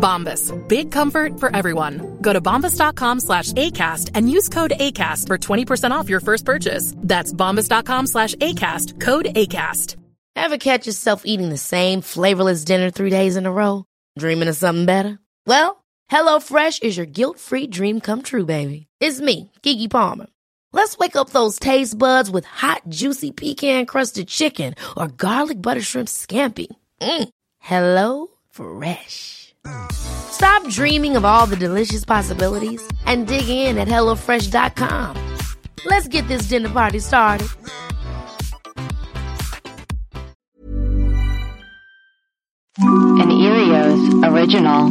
Bombas. Big comfort for everyone. Go to bombas.com slash ACAST and use code ACAST for 20% off your first purchase. That's bombas.com slash ACAST. Code ACAST. Ever catch yourself eating the same flavorless dinner three days in a row? Dreaming of something better? Well, HelloFresh is your guilt-free dream come true, baby. It's me, Keke Palmer. Let's wake up those taste buds with hot, juicy pecan-crusted chicken or garlic butter shrimp scampi. Mm. Hello Fresh. Stop dreaming of all the delicious possibilities and dig in at HelloFresh.com. Let's get this dinner party started. An Earios original.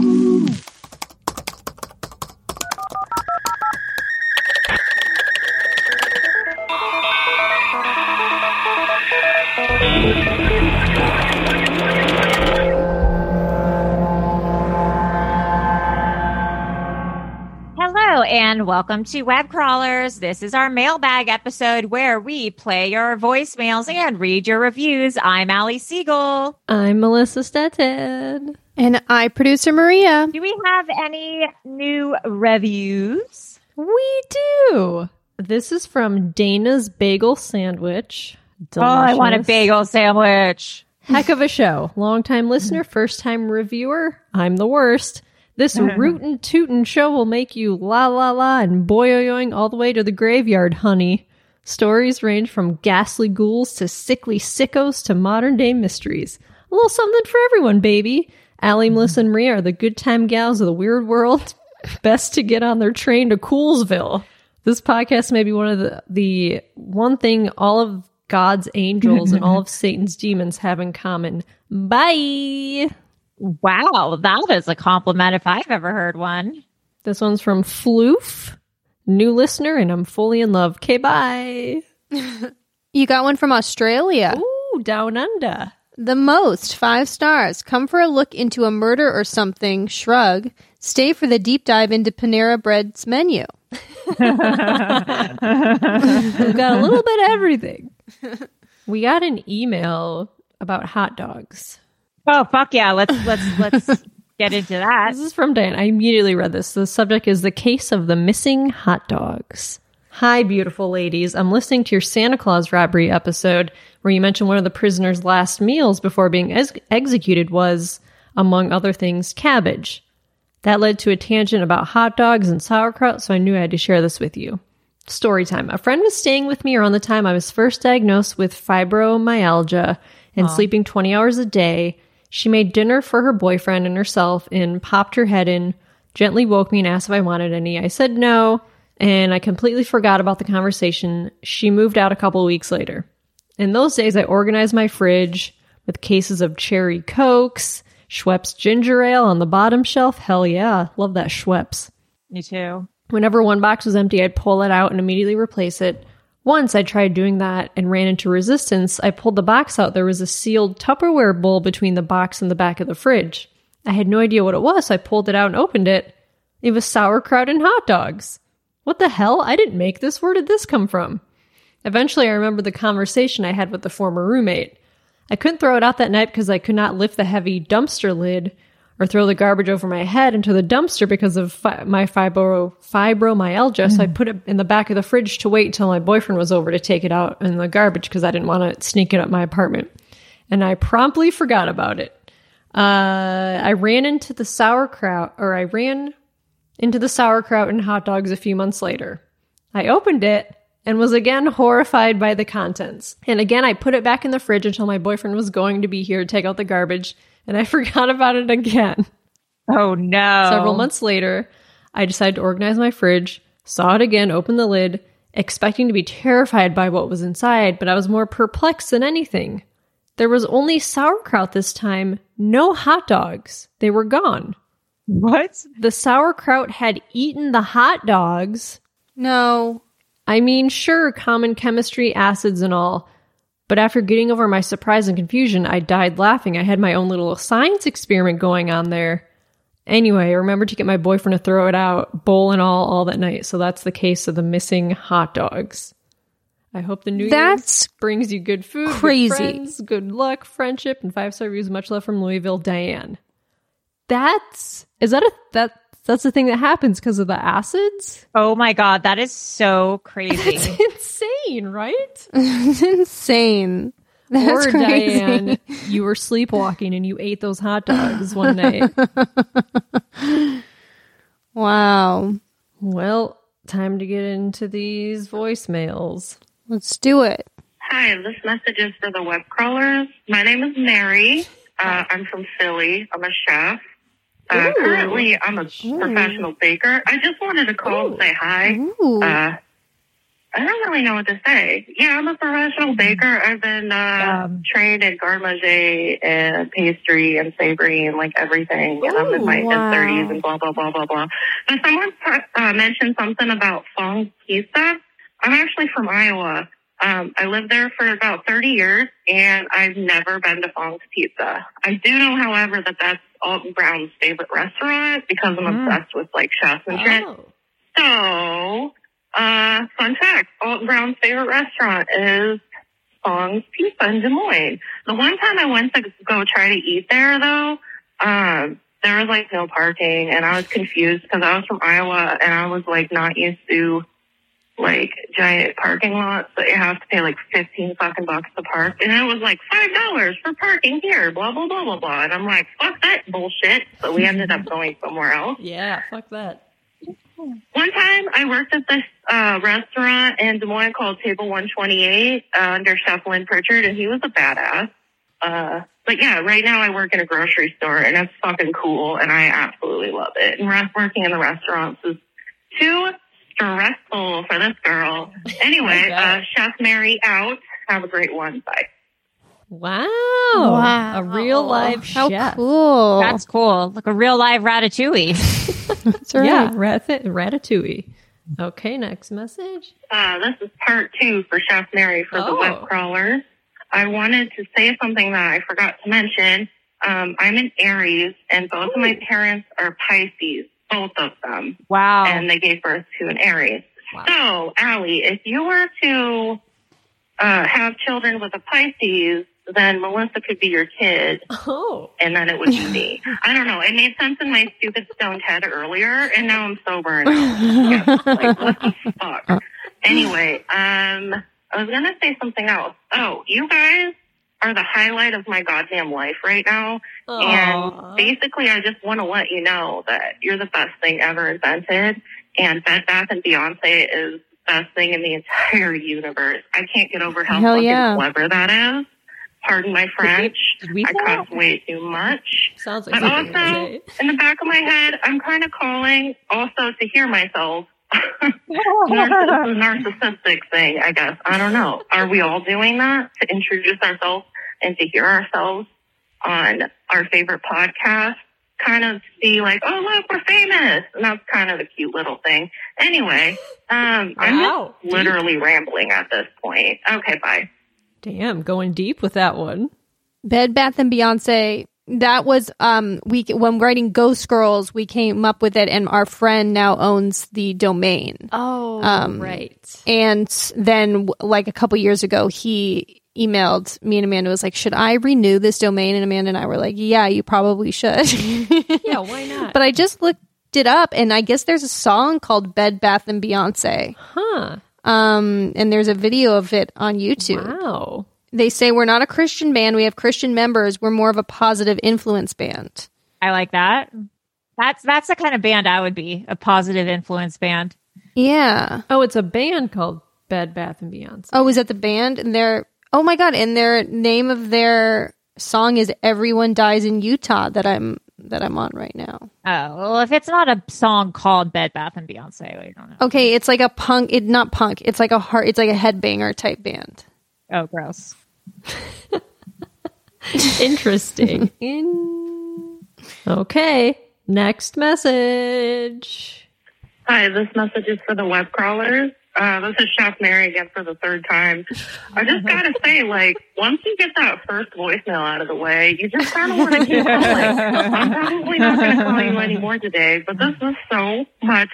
And welcome to Web Crawlers. This is our mailbag episode where we play your voicemails and read your reviews. I'm Allie Siegel. I'm Melissa Stetten. And I, producer Maria. Do we have any new reviews? We do. This is from Dana's Bagel Sandwich. Oh, I want a bagel sandwich. Heck of a show. Longtime listener, first time reviewer. I'm the worst. This rootin' tootin' show will make you la la la and boyoyoing all the way to the graveyard, honey. Stories range from ghastly ghouls to sickly sickos to modern day mysteries. A little something for everyone, baby. Allie, mm-hmm. Melissa, and Maria are the good time gals of the weird world. Best to get on their train to Coolsville. This podcast may be one of the, the one thing all of God's angels and all of Satan's demons have in common. Bye. Wow, that is a compliment if I've ever heard one. This one's from Floof, new listener, and I'm fully in love. Okay, bye. You got one from Australia. Ooh, down under. The most, five stars. Come for a look into a murder or something, shrug. Stay for the deep dive into Panera Bread's menu. We've got a little bit of everything. We got an email about hot dogs. Oh fuck yeah, let's let's let's get into that. This is from Dan. I immediately read this. The subject is the case of the missing hot dogs. Hi, beautiful ladies. I'm listening to your Santa Claus robbery episode where you mentioned one of the prisoner's last meals before being ex- executed was, among other things, cabbage. That led to a tangent about hot dogs and sauerkraut, so I knew I had to share this with you. Story time. A friend was staying with me around the time I was first diagnosed with fibromyalgia and sleeping 20 hours a day. She made dinner for her boyfriend and herself and popped her head in, gently woke me and asked if I wanted any. I said no, and I completely forgot about the conversation. She moved out a couple weeks later. In those days, I organized my fridge with cases of cherry cokes, Schweppes ginger ale on the bottom shelf. Hell yeah, love that Schweppes. Me too. Whenever one box was empty, I'd pull it out and immediately replace it. Once I tried doing that and ran into resistance. I pulled the box out. There was a sealed Tupperware bowl between the box and the back of the fridge. I had no idea what it was, so I pulled it out and opened it. It was sauerkraut and hot dogs. What the hell? I didn't make this. Where did this come from? Eventually, I remembered the conversation I had with the former roommate. I couldn't throw it out that night because I could not lift the heavy dumpster lid or throw the garbage over my head into the dumpster because of fi- my fibro- fibromyalgia. So I put it in the back of the fridge to wait until my boyfriend was over to take it out in the garbage because I didn't want to sneak it up my apartment. And I promptly forgot about it. Uh, I ran into the sauerkraut, or I ran into the sauerkraut and hot dogs a few months later. I opened it and was again horrified by the contents. And again, I put it back in the fridge until my boyfriend was going to be here to take out the garbage, and I forgot about it again. Oh no. Several months later, I decided to organize my fridge, saw it again, opened the lid, expecting to be terrified by what was inside, but I was more perplexed than anything. There was only sauerkraut this time, no hot dogs. They were gone. What? The sauerkraut had eaten the hot dogs. No. I mean, sure, common chemistry, acids, and all. But after getting over my surprise and confusion, I died laughing. I had my own little science experiment going on there. Anyway, I remembered to get my boyfriend to throw it out, bowl and all, all that night. So that's the case of the missing hot dogs. I hope the new That's year brings you good food, good crazy. friends, good luck, friendship, and five star reviews. Much love from Louisville, Diane. That's is that a that that's the thing that happens because of the acids? Oh my god, that is so crazy. It's insane, right? It's insane. That's or crazy. Diane, you were sleepwalking and you ate those hot dogs one night. Wow. well, time to get into these voicemails. Let's do it. Hi, this message is for the web crawlers. My name is Mary. Uh, I'm from Philly. I'm a chef. Uh, currently, I'm a professional baker. I just wanted to call and say hi. Ooh. Uh, I don't really know what to say. Yeah, I'm a professional baker. I've been uh, Um. trained in garde manger and pastry and savory and like everything. and I'm in my Ooh, wow. 30s and blah, blah, blah, blah, blah. But someone uh, mentioned something about fong pizza. I'm actually from Iowa. Um, I lived there for about 30 years and I've never been to Fong's Pizza. I do know, however, that that's Alton Brown's favorite restaurant because I'm Mm. obsessed with like chefs and shit. Oh. So, uh, fun fact, Alton Brown's favorite restaurant is Fong's Pizza in Des Moines. The one time I went to go try to eat there though, um, there was like no parking and I was confused because I was from Iowa and I was like not used to like giant parking lots that you have to pay like 15 fucking bucks to park. And it was like $5 for parking here, blah, blah, blah, blah, blah. And I'm like, fuck that bullshit. So we ended up going somewhere else. Yeah, fuck that. One time I worked at this uh, restaurant in Des Moines called Table 128 uh, under Chef Lynn Pritchard, and he was a badass. Uh, but yeah, right now I work in a grocery store, and it's fucking cool, and I absolutely love it. And working in the restaurants is too stressful for this girl. Anyway, I uh, Chef Mary out. Have a great one. Bye. Wow. Wow. A real live How chef. cool. That's cool. Like a real live ratatouille. That's right. Yeah, rat- ratatouille. Okay, next message. Uh, this is part two for Chef Mary for the Oh. web crawlers. I wanted to say something that I forgot to mention. Um, I'm an Aries, and both of my parents are Pisces, both of them, Wow. and they gave birth to an Aries. Wow. So, Allie, if you were to uh, have children with a Pisces, then Melissa could be your kid, Oh. and then it would be me. I don't know. It made sense in my stupid stoned head earlier, and now I'm sober and like what the fuck. Anyway, um, I was gonna say something else. Oh, you guys are the highlight of my goddamn life right now, Aw. and basically, I just want to let you know that you're the best thing ever invented, and Bed Bath and Beyonce is the best thing in the entire universe. I can't get over how Hell fucking yeah. clever that is. Pardon my French. Did we I say that? cuss way too much. Sounds like But something I also, would in the back of my head, I'm kind of calling also to hear myself. Narciss- narcissistic thing, I guess. I don't know. Are we all doing that to introduce ourselves and to hear ourselves on our favorite podcast? Kind of see like, oh look, we're famous, and that's kind of a cute little thing. Anyway, um, I'm just literally rambling at this point. Okay, bye. Damn, going deep with that one. Bed Bath and Beyonce. That was um we when writing Ghost Girls, we came up with it, and our friend now owns the domain. Oh, Um, right. And then, like a couple years ago, he emailed me and Amanda was like, "Should I renew this domain?" And Amanda and I were like, "Yeah, you probably should." Yeah, why not? but I just looked it up, and I guess there's a song called Bed Bath and Beyonce. huh. Um, and there's a video of it on YouTube. Wow. They say we're not a Christian band. We have Christian members. We're more of a positive influence band. I like that. That's that's the kind of band I would be, a positive influence band. Yeah. Oh, it's a band called Bed Bath and Beyonce. Oh, is that the band? And their oh my god, and their name of their song is "Everyone Dies in Utah" that I'm that I'm on right now. Oh well, if it's not a song called Bed Bath and Beyonce, we don't know. Okay, it's like a punk. It not punk. It's like a heart. It's like a headbanger type band. Oh, gross. Interesting. In- okay, next message. Hi, this message is for the web crawlers. Uh, this is Chef Mary again for the third time. I just gotta say, like, once you get that first voicemail out of the way, you just kind of want to keep calling. I'm probably not gonna call you anymore today, but this was so much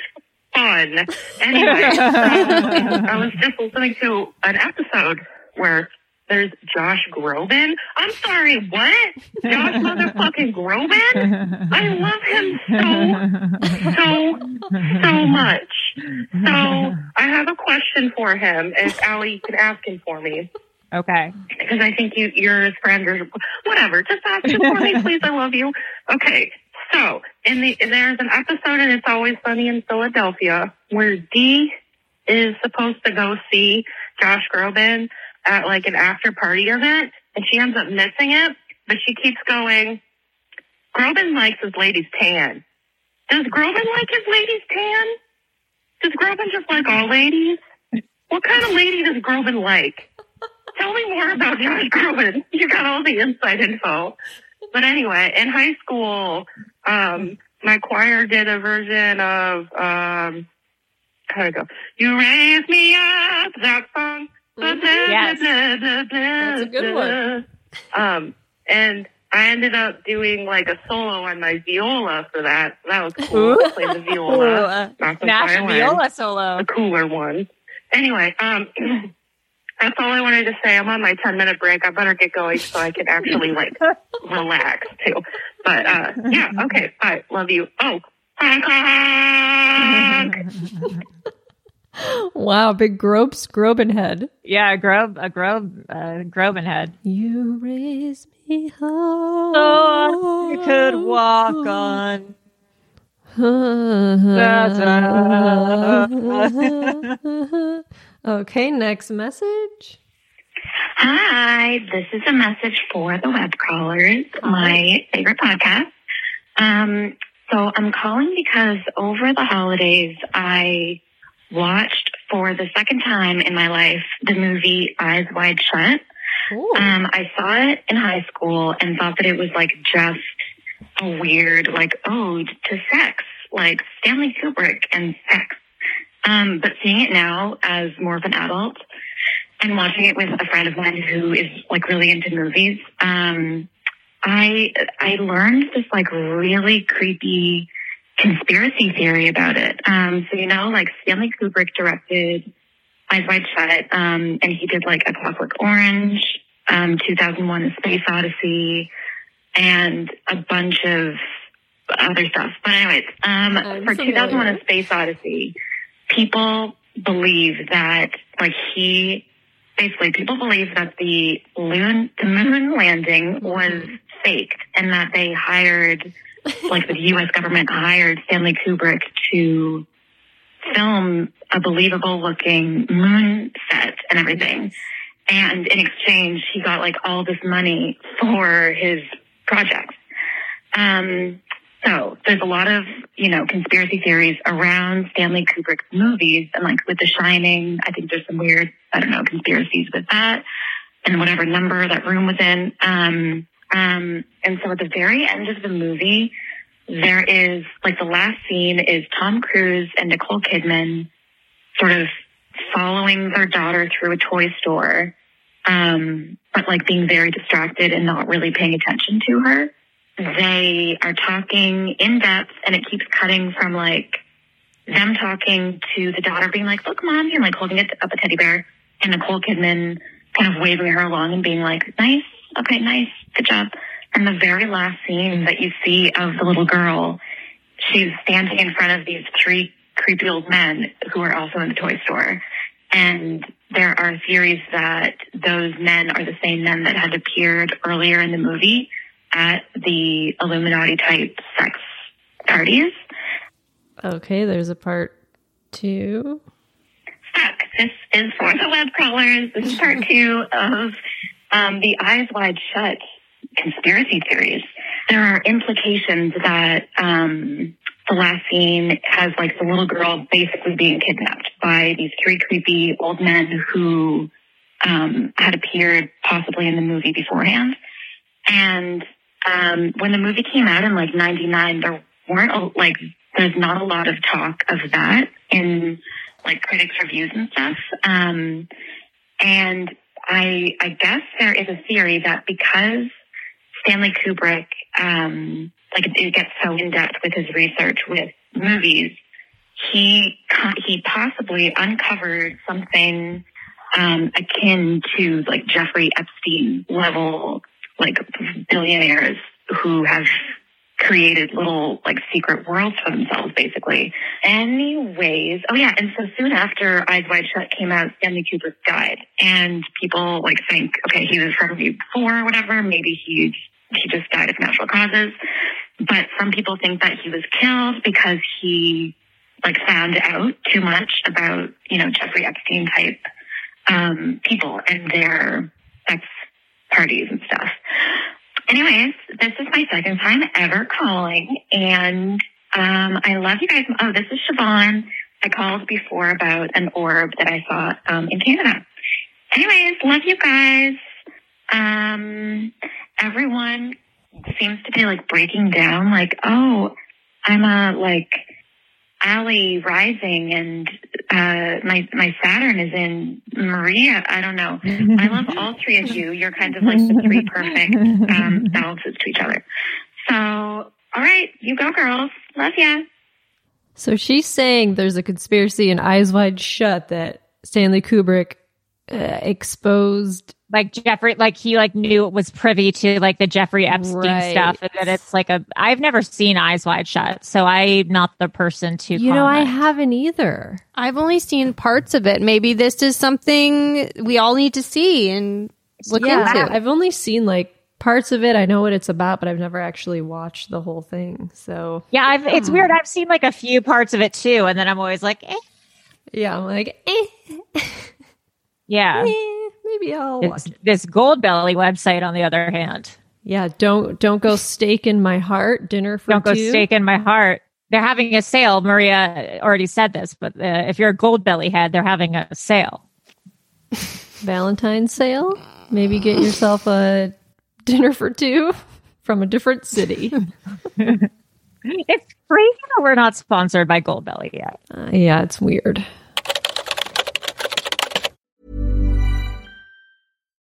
fun. Anyway, um, I was just listening to an episode where there's Josh Groban. I'm sorry, what? Josh motherfucking Groban? I love him so, so, so much. So I have a question for him. If Allie, you can ask him for me. Okay. Because I think you, you're his friend or whatever. Just ask him for me, please. I love you. Okay. So in the there's an episode and It's Always Sunny in Philadelphia where Dee is supposed to go see Josh Groban at like an after party event and she ends up missing it, but she keeps going, Groban likes his ladies tan. Does Groban like his ladies tan? Does Groban just like all ladies? What kind of lady does Groban like? Tell me more about Josh Groban. You got all the inside info. But anyway, in high school, um, my choir did a version of um, how to go. You raise me up, that song. Yes. That's a good one. Um, and I ended up doing like a solo on my viola for that. That was cool. I played the viola, not the National violin, Viola solo. the cooler one. Anyway, um, that's all I wanted to say. I'm on my 10 minute break. I better get going so I can actually like relax too. But uh, yeah, okay. Bye. Love you. Oh, honk, honk. Wow, big Grobes Groban head. Yeah, a Grob, a Grob, uh, Groban head. You raise me high. Oh, I could walk on. okay, next message. Hi, this is a message for the web crawlers, my favorite podcast. Um, so I'm calling because over the holidays, I watched for the second time in my life the movie Eyes Wide Shut. Um, I saw it in high school and thought that it was like just a weird, like, ode to sex, like Stanley Kubrick and sex. Um, but seeing it now as more of an adult and watching it with a friend of mine who is like really into movies, um, I I learned this like really creepy conspiracy theory about it. Um, so you know, like Stanley Kubrick directed Eyes Wide Shut, um, and he did like A Clockwork Orange, um, 2001: A Space Odyssey, and a bunch of other stuff. But anyways, um, I'm for familiar. 2001: A Space Odyssey, people believe that like he basically people believe that the moon the moon landing was faked and that they hired like the US government hired Stanley Kubrick to film a believable looking moon set and everything. And in exchange he got like all this money for his projects. Um so there's a lot of, you know, conspiracy theories around Stanley Kubrick's movies and like with The Shining, I think there's some weird, I don't know, conspiracies with that and whatever number that room was in. Um, um, and so at the very end of the movie, there is like the last scene is Tom Cruise and Nicole Kidman sort of following their daughter through a toy store, um, but like being very distracted and not really paying attention to her they are talking in depth and it keeps cutting from like them talking to the daughter being like, look, mom, and like holding it up a teddy bear and Nicole Kidman kind of waving her along and being like, nice. Okay, nice. Good job. And the very last scene that you see of the little girl, she's standing in front of these three creepy old men who are also in the toy store. And there are theories that those men are the same men that had appeared earlier in the movie at the Illuminati type sex parties. Okay, there's a part two. Fuck. this is for the web crawlers. This is part two of um, the Eyes Wide Shut conspiracy theories. There are implications that um, the last scene has like the little girl basically being kidnapped by these three creepy old men who um, had appeared possibly in the movie beforehand. And um, when the movie came out in like '99, there weren't a, like there's not a lot of talk of that in like critics reviews and stuff. Um, and I I guess there is a theory that because Stanley Kubrick um, like it gets so in depth with his research with movies, he he possibly uncovered something um, akin to like Jeffrey Epstein level like billionaires who have created little like secret worlds for themselves basically. Anyways, oh yeah, and so soon after Eyes Wide Shut came out, Stanley Kubrick died. And people like think, okay, he was from before or whatever, maybe he he just died of natural causes. But some people think that he was killed because he like found out too much about, you know, Jeffrey Epstein type um, people and their sex parties and stuff. Anyways, this is my second time ever calling, and um, I love you guys. Oh, this is Siobhan. I called before about an orb that I saw um, in Canada. Anyways, love you guys. Um, everyone seems to be like breaking down, like, oh, I'm a like Allie rising and uh, my my Saturn is in Maria. I don't know. I love all three of you. You're kind of like the three perfect um, balances to each other. So, all right, you go, girls. Love ya. So she's saying there's a conspiracy in Eyes Wide Shut that Stanley Kubrick uh, exposed like Jeffrey, like he like knew it was privy to like the Jeffrey Epstein Right. stuff, and that it's like a. I've never seen Eyes Wide Shut, so I'm not the person to. You know, I haven't either. I've only seen parts of it. Maybe this is something we all need to see and look yeah, into. I've only seen like parts of it. I know what it's about, but I've never actually watched the whole thing. So Yeah, I've, it's weird. I've seen like a few parts of it too, and then I'm always like, eh. yeah, I'm like, eh, yeah. eh, maybe I'll watch. It's, this Goldbelly website, on the other hand, Yeah, don't don't go steak in my heart. Dinner for don't go two. stake in my heart. They're having a sale. Maria already said this, but uh, if you're a Goldbelly head, they're having a sale. Valentine's sale. Maybe get yourself a dinner for two from a different city. It's crazy that we're not sponsored by Goldbelly yet. Uh, yeah, it's weird.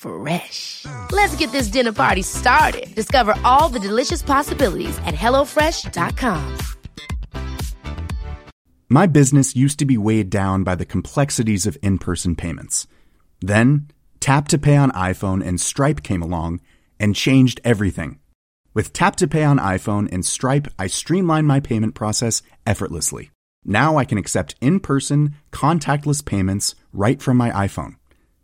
Fresh. Let's get this dinner party started. Discover all the delicious possibilities at hellofresh.com. My business used to be weighed down by the complexities of in person payments. Then, Tap to Pay on iPhone and Stripe came along and changed everything. With Tap to Pay on iPhone and Stripe, I streamlined my payment process effortlessly. Now I can accept in person, contactless payments right from my iPhone.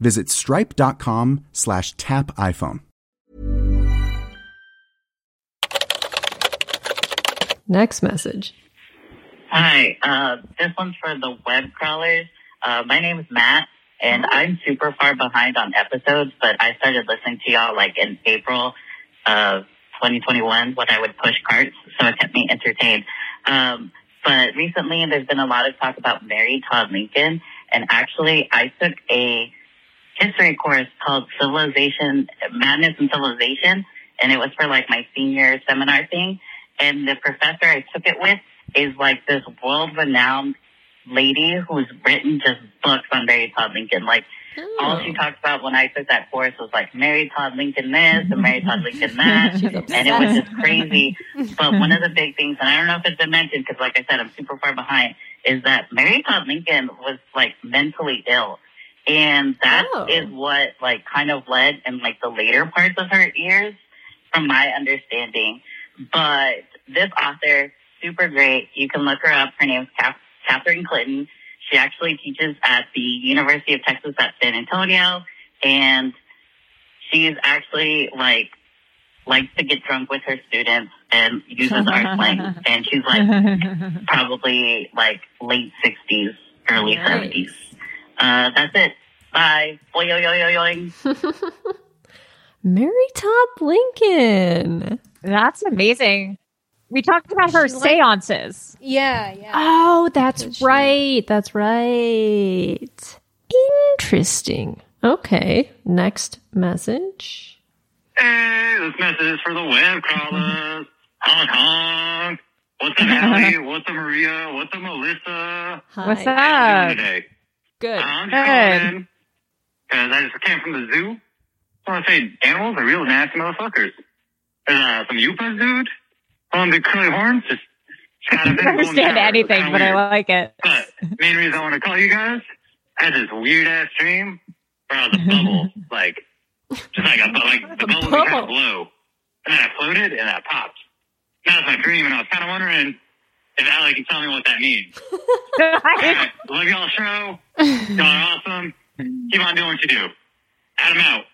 visit stripe.com slash tap iPhone. Next message. Hi, uh, this one's for the web crawlers. Uh, my name is Matt, and I'm super far behind on episodes, but I started listening to y'all like in April of 2021 when I would push carts, so it kept me entertained. Um, but recently, there's been a lot of talk about Mary Todd Lincoln, and actually, I took a history course called Civilization, Madness and Civilization, and it was for like my senior seminar thing. And the professor I took it with is like this world renowned lady who's written just books on Mary Todd Lincoln. Like all she oh. talks about when I took that course was like Mary Todd Lincoln this and Mary Todd Lincoln that, and it was just crazy. But one of the big things, and I don't know if it's been mentioned because, like I said, I'm super far behind, is that Mary Todd Lincoln was like mentally ill. And that oh. is what like kind of led in like the later parts of her years, from my understanding. But this author, super great. You can look her up. Her name's Kath- Catherine Clinton. She actually teaches at the University of Texas at San Antonio, and she's actually like likes to get drunk with her students and uses our slang. And she's like probably like late sixties, early Nice. Seventies. Uh, that's it. Bye. Boy, yo, yo, yo, yo. Mary Todd Lincoln. That's amazing. We talked about her seances. Yeah, yeah. Oh, that's right. That's right. Interesting. Okay. Next message. Hey, this message is for the web crawlers. honk honk. What's up, Allie? What's up, Maria? What's up, Melissa? Hi. What's How you up? Good. I'm Good. because I just came from the zoo. I want to say animals are real nasty motherfuckers. There's uh, some Yupas, dude. On the curly horns, just, I don't understand anything, but I like it. But main reason I want to call you guys, I had this weird ass dream where I was a bubble, like just like a, like the bubble would kind of blow, and then I floated and I popped. That was my dream, and I was kind of wondering if Allie can tell me what that means. Alright, love y'all show. Y'all are awesome. Keep on doing what you do. Add 'em out.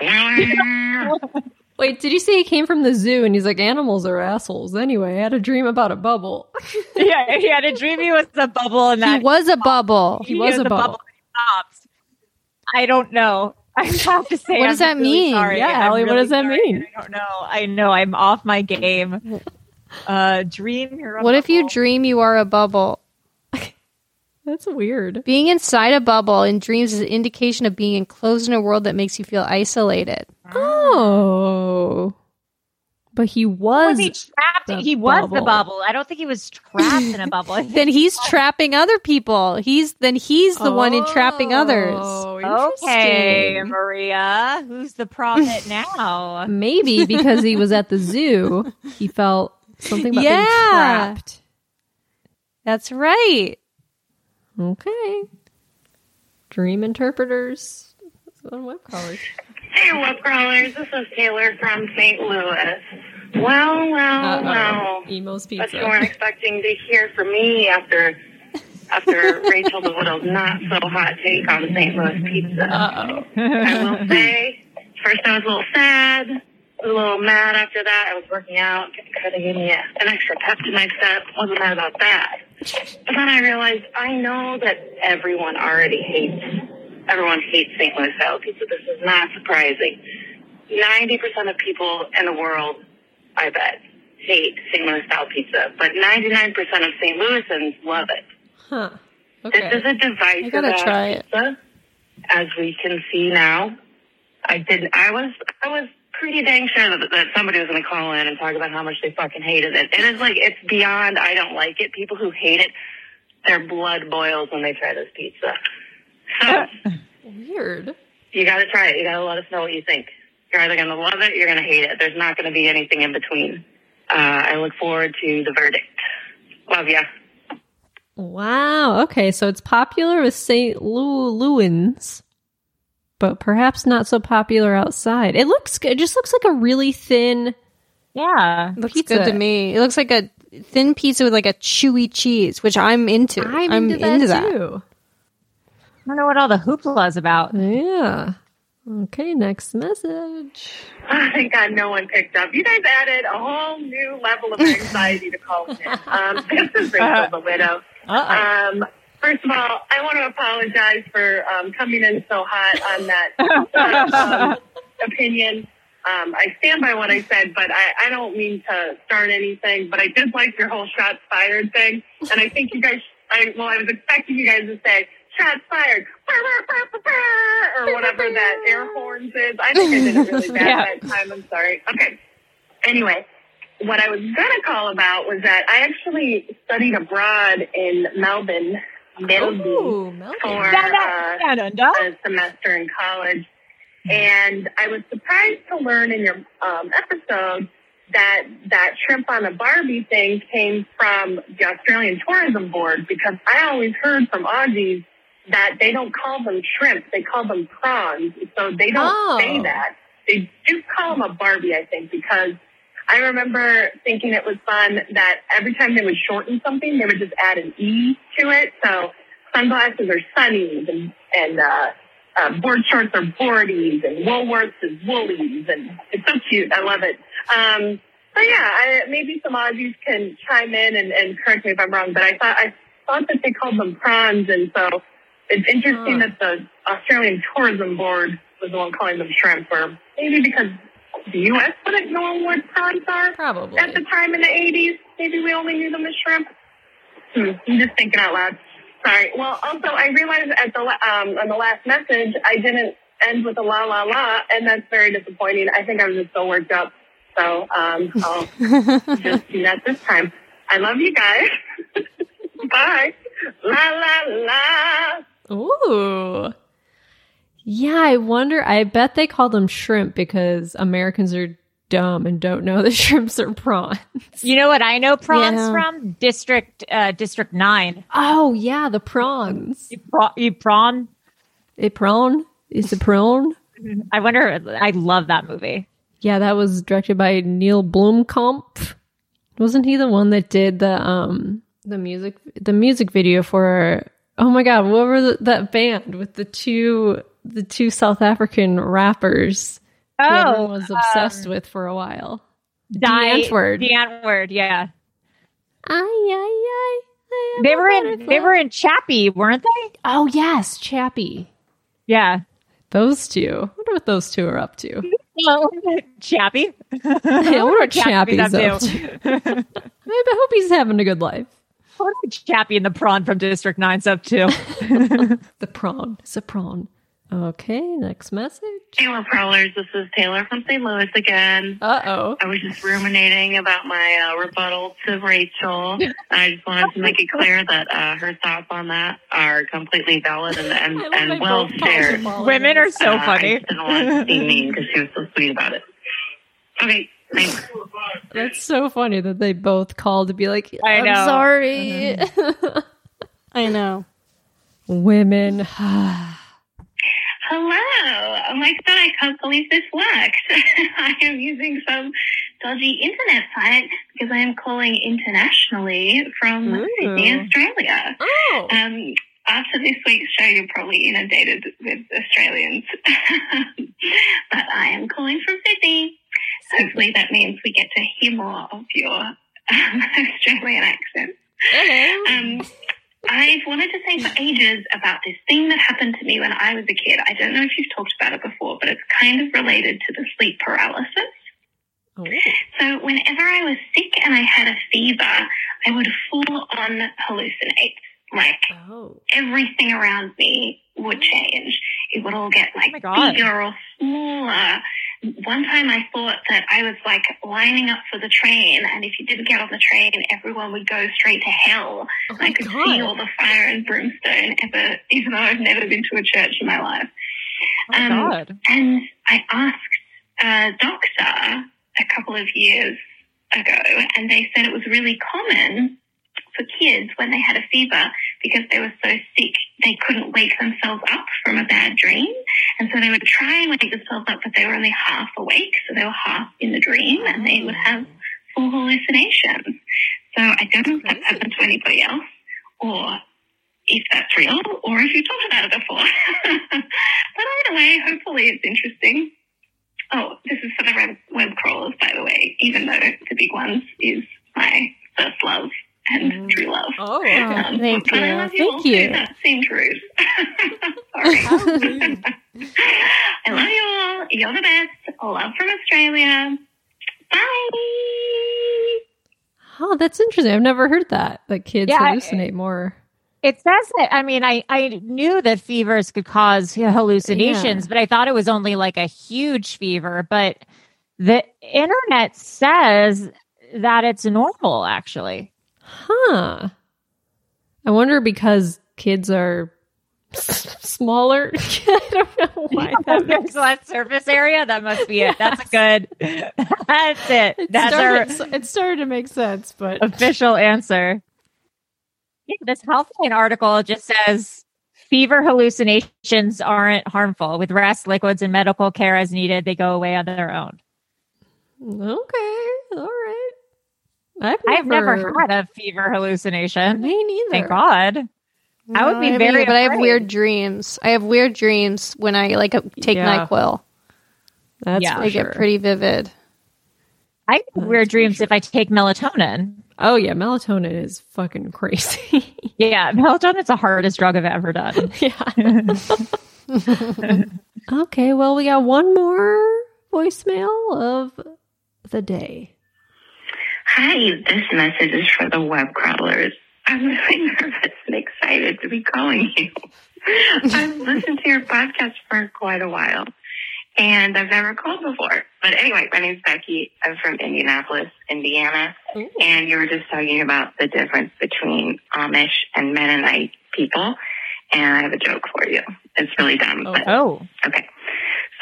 Wait, did you say he came from the zoo and he's like, animals are assholes? Anyway, I had a dream about a bubble. yeah, he had a dream he was a bubble and He that was a bubble. He was a bubble. and he popped. I don't know. I have to say, What I'm does that really mean? sorry. Yeah, I'm Allie, what does that sorry. mean? I don't know. I know I'm off my game. Uh, dream. You're a What if you dream you are a bubble? That's weird. Being inside a bubble in dreams is an indication of being enclosed in a world that makes you feel isolated. Oh. But he was. Was he trapped? the He was the bubble. bubble. I don't think he was trapped in a bubble. Then he's trapping other people. He's then he's the one entrapping others. Oh, Okay. Maria, who's the prophet now? Maybe because he was at the zoo, he felt something about being trapped. That's right. Okay. Dream interpreters on web crawlers. Hey, web crawlers. This is Taylor from St. Louis. Well, well, well. Imo's But pizza. you weren't expecting to hear from me after after Rachel the Widow's not so hot take on St. Louis pizza. Uh-oh. I will say, first I was a little sad, a little mad after that. I was working out, kind of gave me an extra pep to my step. Wasn't mad about that. But then I realized I know that everyone already hates, everyone hates St. Louis style pizza. This is not surprising. 90% of people in the world, I bet, hate St. Louis style pizza, but 99% of St. Louisans love it. Huh. This is Okay. a divisive I gotta ass try it. pizza, as we can see now. I didn't. I was. I was pretty dang sure that, that somebody was going to call in and talk about how much they fucking hated it. It is like it's beyond. I don't like it. People who hate it, their blood boils when they try this pizza. So Weird. you got to try it. You got to let us know what you think. You're either going to love it, or you're going to hate it. There's not going to be anything in between. Uh, I look forward to the verdict. Love ya. Wow. Okay, so it's popular with St. Lou Louis, but perhaps not so popular outside. It looks good. It just looks like a really thin. Yeah. Looks Pizza. good to me. It looks like a thin pizza with like a chewy cheese, which I'm into. I'm, into that too. I don't know what all the hoopla is about. Yeah. Okay, next message. Oh, thank God no one picked up. You guys added a whole new level of anxiety to call in. Um, this is Rachel the widow. Um, first of all, I want to apologize for um, coming in so hot on that um, opinion. Um, I stand by what I said, but I, I don't mean to start anything. But I did like your whole shots fired thing, and I think you guys. I, well, I was expecting you guys to say shots fired or whatever that air horns is. I think I did it really bad Yeah. that time. I'm sorry. Okay. Anyway, what I was going to call about was that I actually studied abroad in Melbourne, Melbourne, for uh, a semester in college. And I was surprised to learn in your um, episode that that shrimp on a Barbie thing came from the Australian Tourism Board because I always heard from Aussies that they don't call them shrimp, they call them prawns. So they don't Oh. say that. They do call them a Barbie, I think, because I remember thinking it was fun that every time they would shorten something, they would just add an E to it. So sunglasses are sunnies and, and, uh, uh, board shorts are boardies and Woolworths is woolies and it's so cute. I love it. Um, so yeah, I, maybe some Aussies can chime in and, and correct me if I'm wrong, but I thought, I thought that they called them prawns and so it's interesting that the Australian Tourism Board was the one calling them shrimp or maybe because the U.S. wouldn't know what prawns are Probably. at the time in the 80s. Maybe we only knew them as shrimp. Hmm, I'm just thinking out loud. Sorry. Well, also, I realized at the um, on the last message, I didn't end with a la la la, and that's very disappointing. I think I was just so worked up. So um, I'll just do that this time. I love you guys. Bye. La la la. Ooh. Yeah, I wonder. I bet they call them shrimp because Americans are dumb and don't know that shrimps are prawns. You know what I know prawns Yeah. from? District uh, District Nine. Oh yeah, the prawns. You, pra- you prawn? A prawn is a prawn. I wonder. I love that movie. Yeah, that was directed by Neil Blomkamp. Wasn't he the one that did the um the music the music video for Oh my god, what were the, that band with the two the two South African rappers who Oh, everyone was um, obsessed with for a while? Die- Antwoord. Die Antwoord. Yeah. Ay, ay, ay. They were in. They were in Chappie, weren't they? Oh yes, Chappie. Yeah. Those two. I wonder what those two are up to. Oh, Chappie. Yeah, I wonder what Chappie's Chappie's up to. I hope he's having a good life. What are Chappie and the prawn from District Nine's up to? The prawn. It's a prawn. Okay, next message. Taylor Prowlers, this is Taylor from St. Louis again. Uh oh. I was just ruminating about my uh, rebuttal to Rachel. I just wanted to make it clear that uh, her thoughts on that are completely valid and and, and well shared. Women are so Uh, funny. I just didn't want to be mean because she was so sweet about it. Okay, thanks. That's so funny that they both called to be like, I I'm know. sorry. I know. Women. Hello. Oh my god, I can't believe this worked. I am using some dodgy internet site because I am calling internationally from Ooh. Sydney, Australia. Oh. Um, after this week's show, you're probably inundated with Australians. but I am calling from Sydney. Hopefully that means we get to hear more of your um, Australian accent. Um, I've wanted to say for ages about this thing that happened to me when I was a kid. I don't know if you've talked about it before, but it's kind of related to the sleep paralysis. Oh. So whenever I was sick and I had a fever, I would full on hallucinate. Like Oh. everything around me would change. It would all get like oh my bigger or smaller. One time I thought that I was like lining up for the train, and if you didn't get on the train, everyone would go straight to hell. Oh I could God. see all the fire and brimstone, ever, even though I've never been to a church in my life. Oh, Um, God. And I asked a doctor a couple of years ago, and they said it was really common for kids when they had a fever because they were so sick they couldn't wake themselves up from a bad dream. And so they would try and wake themselves up, but they were only half awake. So they were half in the dream and they would oh. have full hallucinations. So I don't know if that's happened to anybody else or if that's real or if you've talked about it before. but I it away. Hopefully, it's interesting. Oh, this is for the web, web crawlers, by the way, even though the big ones is my first love and true love. Oh, Um, thank but I you. love you Thank you. That seemed rude. Sorry. I love you all. You're the best. All love from Australia. Bye. Oh, that's interesting. I've never heard that. That kids Yeah, I- hallucinate more. It says that. I mean, I I knew that fevers could cause hallucinations, Yeah. but I thought it was only like a huge fever. But the internet says that it's normal. Actually, Huh. I wonder because kids are smaller. I don't know why that there's less surface area. That must be it. That's good. That's it. It That's our it started to make sense, but official answer. Yeah, this Healthline article just says fever hallucinations aren't harmful. With rest, liquids, and medical care as needed, they go away on their own. okay, all right. I've I've never never- had a fever hallucination. Me neither. Thank God. I would be haven't very either, but I have weird dreams. I have weird dreams when I like uh, take Yeah. NyQuil. That's Yeah. for They sure. get pretty vivid. I get weird dreams if I take melatonin. Oh yeah, melatonin is fucking crazy. Yeah, melatonin's the hardest drug I've ever done. Yeah. okay, well we got one more voicemail of the day. Hi, this message is for the web crawlers. I'm really nervous and excited to be calling you. I've listened to your podcast for quite a while and I've never called before. But anyway, my name's Becky. I'm from Indianapolis, Indiana. And you were just talking about the difference between Amish and Mennonite people. And I have a joke for you. It's really dumb. Oh, but Oh, Okay.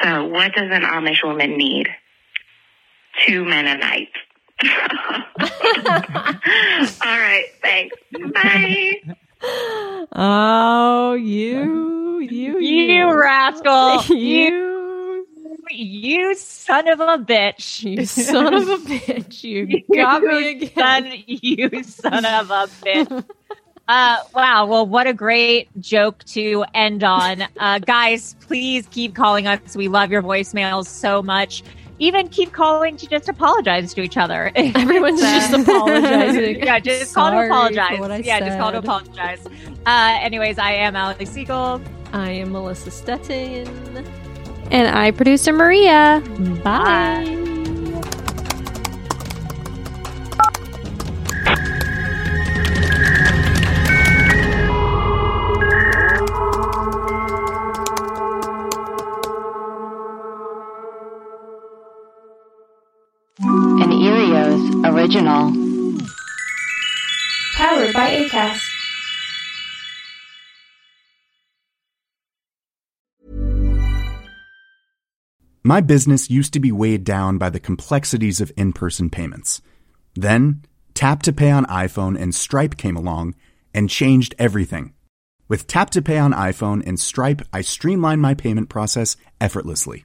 So, what does an Amish woman need? Two Mennonites. All right. Thanks. Bye. Oh, you, you, you rascal! you, you, you son of a bitch! you son of a bitch! You got me again. son, you son of a bitch. Uh, wow. Well, what a great joke to end on. Uh, guys, please keep calling us. We love your voicemails so much. Even keep calling to just apologize to each other. Everyone's just apologizing. yeah, just call to Sorry for apologize. what I yeah, just call to apologize. Uh, anyways, I am Alex Siegel. I am Melissa Stetten. And I, producer Maria. Bye. An Earios original. Powered by ACAST. My business used to be weighed down by the complexities of in person payments. Then, Tap to Pay on iPhone and Stripe came along and changed everything. With Tap to Pay on iPhone and Stripe, I streamlined my payment process effortlessly.